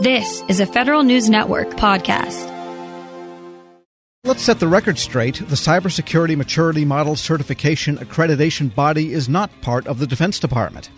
This is a Federal News Network podcast. Let's set the record straight. The Cybersecurity Maturity Model Certification Accreditation Body is not part of the Defense Department.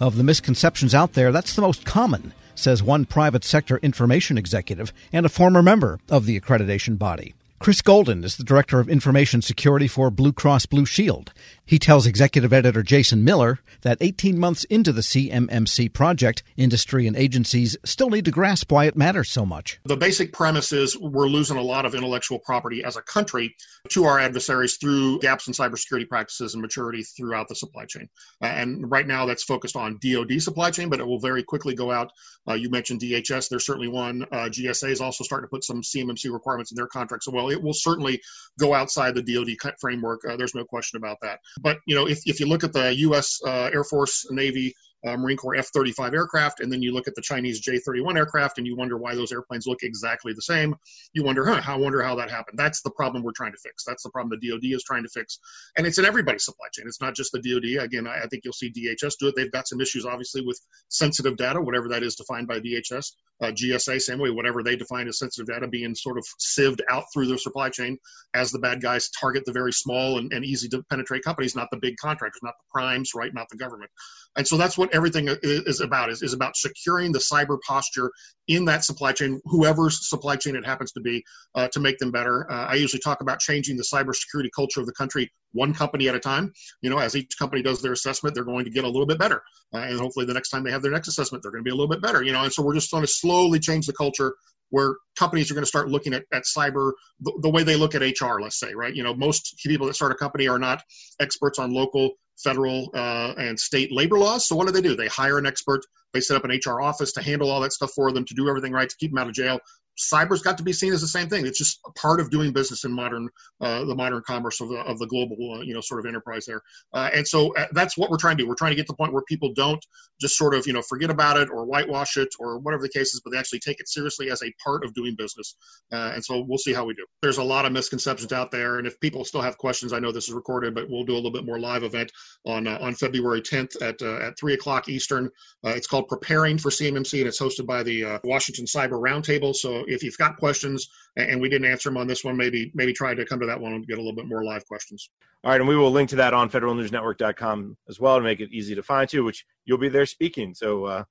Of the misconceptions out there, that's the most common, says one private sector information executive and a former member of the accreditation body. Chris Golden is the Director of Information Security for Blue Cross Blue Shield. He tells executive editor Jason Miller that 18 months into the CMMC project, industry and agencies still need to grasp why it matters so much. The basic premise is we're losing a lot of intellectual property as a country to our adversaries through gaps in cybersecurity practices and maturity throughout the supply chain. And right now that's focused on DoD supply chain, but it will very quickly go out. Uh, you mentioned DHS, there's certainly one. Uh, GSA is also starting to put some CMMC requirements in their contracts as well. It will certainly go outside the DoD framework. Uh, there's no question about that. But you know, if, if you look at the U.S. Uh, Air Force, Navy, uh, Marine Corps F 35 aircraft, and then you look at the Chinese J 31 aircraft and you wonder why those airplanes look exactly the same. You wonder, huh, I wonder how that happened. That's the problem we're trying to fix. That's the problem the DoD is trying to fix. And it's in everybody's supply chain. It's not just the DoD. Again, I, I think you'll see DHS do it. They've got some issues, obviously, with sensitive data, whatever that is defined by DHS. Uh, GSA, same way, whatever they define as sensitive data being sort of sieved out through their supply chain as the bad guys target the very small and, and easy to penetrate companies, not the big contractors, not the primes, right? Not the government. And so that's what everything is about is, is about securing the cyber posture in that supply chain, whoever's supply chain it happens to be, uh, to make them better. Uh, I usually talk about changing the cybersecurity culture of the country one company at a time. You know, as each company does their assessment, they're going to get a little bit better. Uh, and hopefully the next time they have their next assessment, they're going to be a little bit better, you know. And so we're just going to slowly change the culture where companies are going to start looking at, at cyber the, the way they look at HR, let's say, right? You know, most people that start a company are not experts on local federal uh, and state labor laws. So what do they do? They hire an expert. They set up an HR office to handle all that stuff for them, to do everything right, to keep them out of jail cyber's got to be seen as the same thing. It's just a part of doing business in modern, uh, the modern commerce of the, of the global, uh, you know, sort of enterprise there. Uh, and so uh, that's what we're trying to do. We're trying to get to the point where people don't just sort of, you know, forget about it or whitewash it or whatever the case is, but they actually take it seriously as a part of doing business. Uh, and so we'll see how we do. There's a lot of misconceptions out there, and if people still have questions, I know this is recorded, but we'll do a little bit more live event on uh, on February 10th at at three o'clock Eastern. it's called Preparing for CMMC, and it's hosted by the Washington Cyber Roundtable. So if you've got questions and we didn't answer them on this one, maybe maybe try to come to that one and get a little bit more live questions. All right, and we will link to that on federalnewsnetwork.com as well to make it easy to find too, which you'll be there speaking. So uh,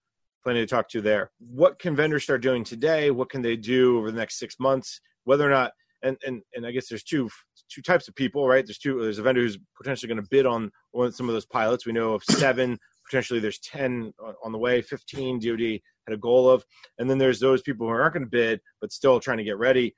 plenty to talk to there. What can vendors start doing today? What can they do over the next six months? Whether or not and and and I guess there's two two types of people, right? There's two. There's a vendor who's potentially going to bid on on some of those pilots. We know of seven. potentially, there's ten on the way. Fifteen DoD had a goal of. And then there's those people who aren't going to bid, but still trying to get ready.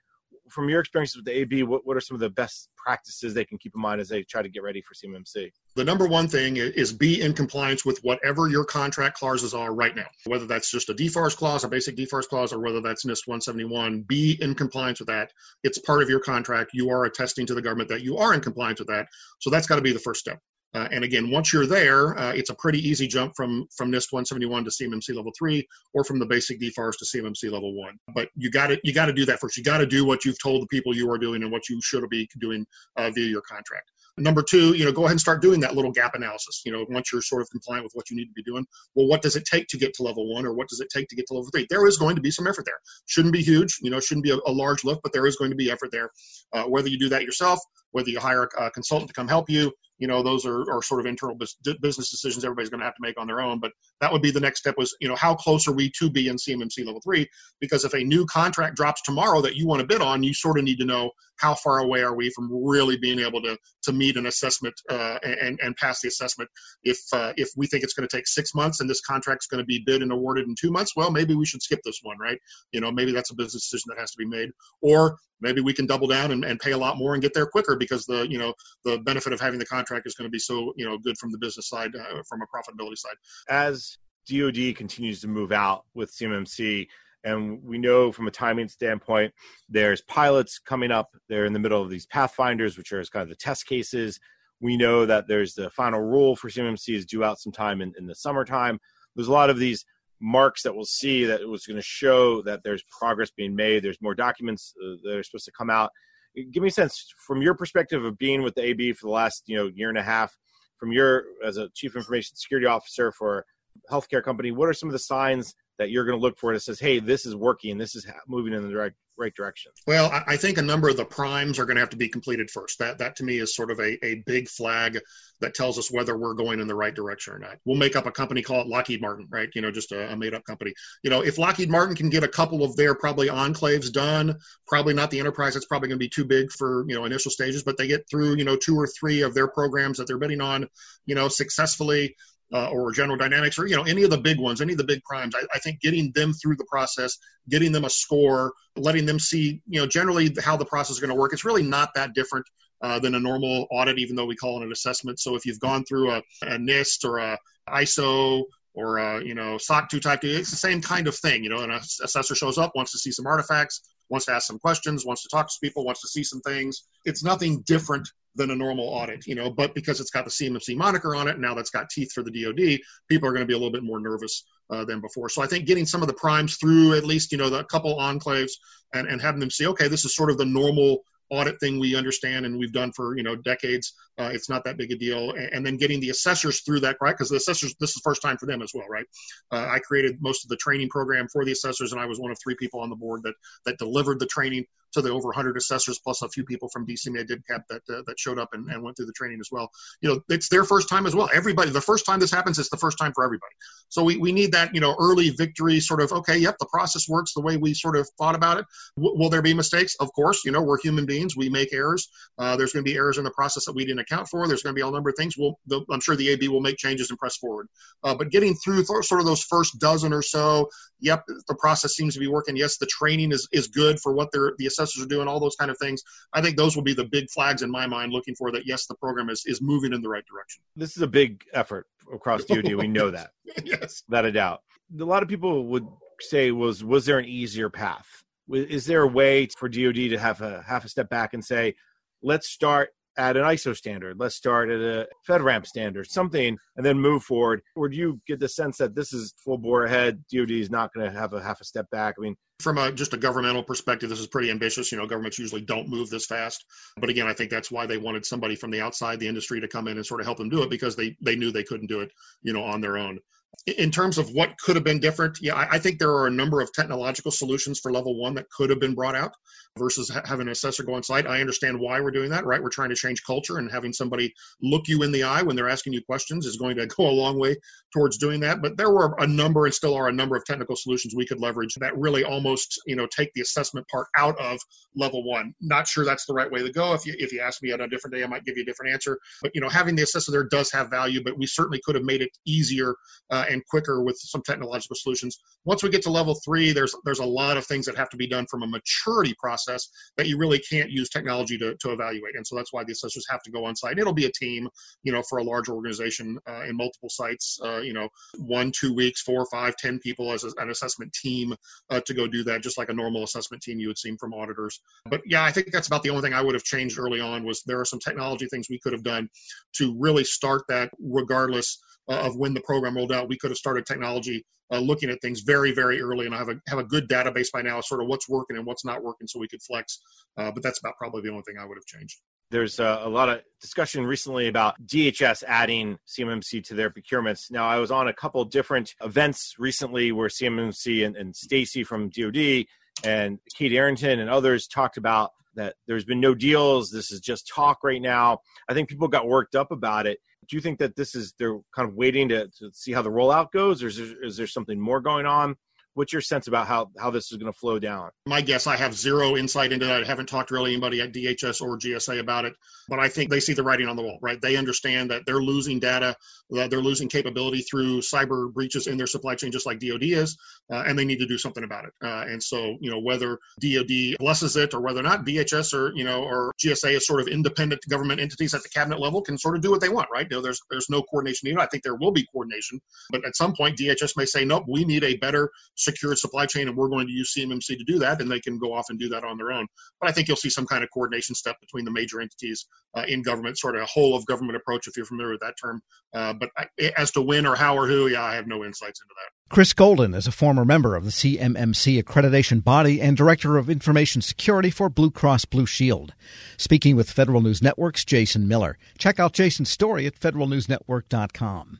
From your experiences with the AB, what, what are some of the best practices they can keep in mind as they try to get ready for CMMC? The number one thing is be in compliance with whatever your contract clauses are right now. Whether that's just a DFARS clause, a basic DFARS clause, or whether that's NIST 171, be in compliance with that. It's part of your contract. You are attesting to the government that you are in compliance with that. So that's got to be the first step. Uh, and again, once you're there, uh, it's a pretty easy jump from from NIST 171 to CMMC level three, or from the basic DFARS to CMMC level one. But you got to you got to do that first. You got to do what you've told the people you are doing and what you should be doing uh, via your contract. Number two, you know, go ahead and start doing that little gap analysis. You know, once you're sort of compliant with what you need to be doing, well, what does it take to get to level one, or what does it take to get to level three? There is going to be some effort there. Shouldn't be huge, you know, shouldn't be a, a large lift, but there is going to be effort there. Uh, whether you do that yourself, whether you hire a, consultant to come help you, you know those are, are sort of internal business decisions everybody's going to have to make on their own. But that would be the next step was you know how close are we to be in cmmc level three? Because if a new contract drops tomorrow that you want to bid on you sort of need to know how far away are we from really being able to to meet an assessment uh, and and pass the assessment. If uh, if we think it's going to take six months and this contract's going to be bid and awarded in two months well maybe we should skip this one right? You know maybe that's a business decision that has to be made. Or maybe we can double down and, and pay a lot more and get there quicker because the you know the benefit of having the contract is going to be so you know good from the business side uh, from a profitability side as dod continues to move out with cmmc and we know from a timing standpoint there's pilots coming up they're in the middle of these pathfinders which are kind of the test cases we know that there's the final rule for cmmc is due out sometime in, in the summertime there's a lot of these marks that we'll see that it was going to show that there's progress being made. There's more documents uh, that are supposed to come out. Give me a sense from your perspective of being with the AB for the last you know year and a half. From your as a chief information security officer for a healthcare company, what are some of the signs that you're going to look for that says, hey, this is working, this is moving in the right right direction? Well, I think a number of the primes are going to have to be completed first. That that to me is sort of a, a big flag that tells us whether we're going in the right direction or not. We'll make up a company called Lockheed Martin, right? You know, just a, a made up company. You know, if Lockheed Martin can get a couple of their probably enclaves done, probably not the enterprise. It's probably going to be too big for you know initial stages, but they get through you know two or three of their programs that they're bidding on, you know, successfully uh, or General Dynamics or you know any of the big ones, any of the big primes. I, I, think getting them through the process, getting them a score, letting them see you know generally how the process is going to work. It's really not that different uh, than a normal audit, even though we call it an assessment. So if you've gone through a, a NIST or a ISO or a, you know SOC 2 Type 2, it's the same kind of thing. You know, an assessor shows up, wants to see some artifacts, wants to ask some questions, wants to talk to people, wants to see some things. It's nothing different than a normal audit, you know, but because it's got the CMMC moniker on it, now that's got teeth for the DoD, people are going to be a little bit more nervous uh, than before. So I think getting some of the primes through at least, you know, the couple enclaves and, and having them see, okay, this is sort of the normal audit thing we understand and we've done for you know decades. Uh, it's not that big a deal. And, and, then getting the assessors through that, right? Because the assessors, this is first time for them as well, right? Uh, I created most of the training program for the assessors, and I was one of three people on the board that that delivered the training to the over 100 assessors plus a few people from DCMA DIBCAC that uh, that showed up and, and went through the training as well. You know, it's their first time as well. Everybody, the first time this happens, it's the first time for everybody. So we, we need that you know early victory sort of okay, yep, the process works the way we sort of thought about it. W- will there be mistakes? Of course, you know we're human beings. We make errors. Uh, there's going to be errors in the process that we didn't account for. There's going to be a number of things. We'll, the, I'm sure the AB will make changes and press forward. Uh, but getting through th- sort of those first dozen or so, yep, the process seems to be working. Yes, the training is, is good for what they're, the assessors are doing, all those kind of things. I think those will be the big flags in my mind looking for that, yes, the program is, is moving in the right direction. This is a big effort across DoD. we know that. yes. Without a doubt. A lot of people would say was was there an easier path is there a way for DoD to have a half a step back and say, let's start at an ISO standard, let's start at a FedRAMP standard, something, and then move forward? Or do you get the sense that this is full bore ahead? DoD is not going to have a half a step back. I mean, from a just a governmental perspective, this is pretty ambitious. You know, governments usually don't move this fast. But again, I think that's why they wanted somebody from the outside the industry to come in and sort of help them do it because they they knew they couldn't do it, you know, on their own in terms of what could have been different, yeah, I, think there are a number of technological solutions for level one that could have been brought out versus ha- having an assessor go on site. I understand why we're doing that, right? We're trying to change culture, and having somebody look you in the eye when they're asking you questions is going to go a long way towards doing that. But there were a number, and still are a number of technical solutions we could leverage that really almost, you know, take the assessment part out of level one. Not sure that's the right way to go. If you if you ask me on a different day, I might give you a different answer. But you know, having the assessor there does have value, but we certainly could have made it easier. Uh, and quicker with some technological solutions. Once we get to level three, there's there's a lot of things that have to be done from a maturity process that you really can't use technology to, to evaluate. And so that's why the assessors have to go on site. It'll be a team, you know, for a large organization uh, in multiple sites, uh, you know, one, two weeks, four, five, ten people as a, an assessment team uh, to go do that, just like a normal assessment team you would see from auditors. But yeah, I think that's about the only thing I would have changed early on was there are some technology things we could have done to really start that regardless uh, of when the program rolled out, we could have started technology uh, looking at things very, very early and I have a have a good database by now, sort of what's working and what's not working, so we could flex. Uh, but that's about probably the only thing I would have changed. There's uh, a lot of discussion recently about DHS adding CMMC to their procurements. Now, I was on a couple different events recently where CMMC and, and Stacy from DoD and Kate Arrington and others talked about that there's been no deals. This is just talk right now. I think people got worked up about it do you think that this is they're kind of waiting to, to see how the rollout goes, or is there, is there something more going on? What's your sense about how, how this is going to flow down? My guess, I have zero insight into that. I haven't talked to really anybody at DHS or GSA about it, but I think they see the writing on the wall, right? They understand that they're losing data, that they're losing capability through cyber breaches in their supply chain, just like DoD is, uh, and they need to do something about it. Uh, and so, you know, whether DoD blesses it or whether not DHS or you know or GSA is sort of independent government entities at the cabinet level can sort of do what they want, right? You know, there's there's no coordination needed. I think there will be coordination, but at some point, DHS may say, nope, we need a better secured supply chain, and we're going to use CMMC to do that, and they can go off and do that on their own. But I think you'll see some kind of coordination step between the major entities uh, in government, sort of a whole of government approach, if you're familiar with that term. Uh, but I, as to when or how or who, yeah, I have no insights into that. Chris Golden is a former member of the CMMC accreditation body and director of information security for Blue Cross Blue Shield. Speaking with Federal News Network's Jason Miller. Check out Jason's story at federalnewsnetwork.com.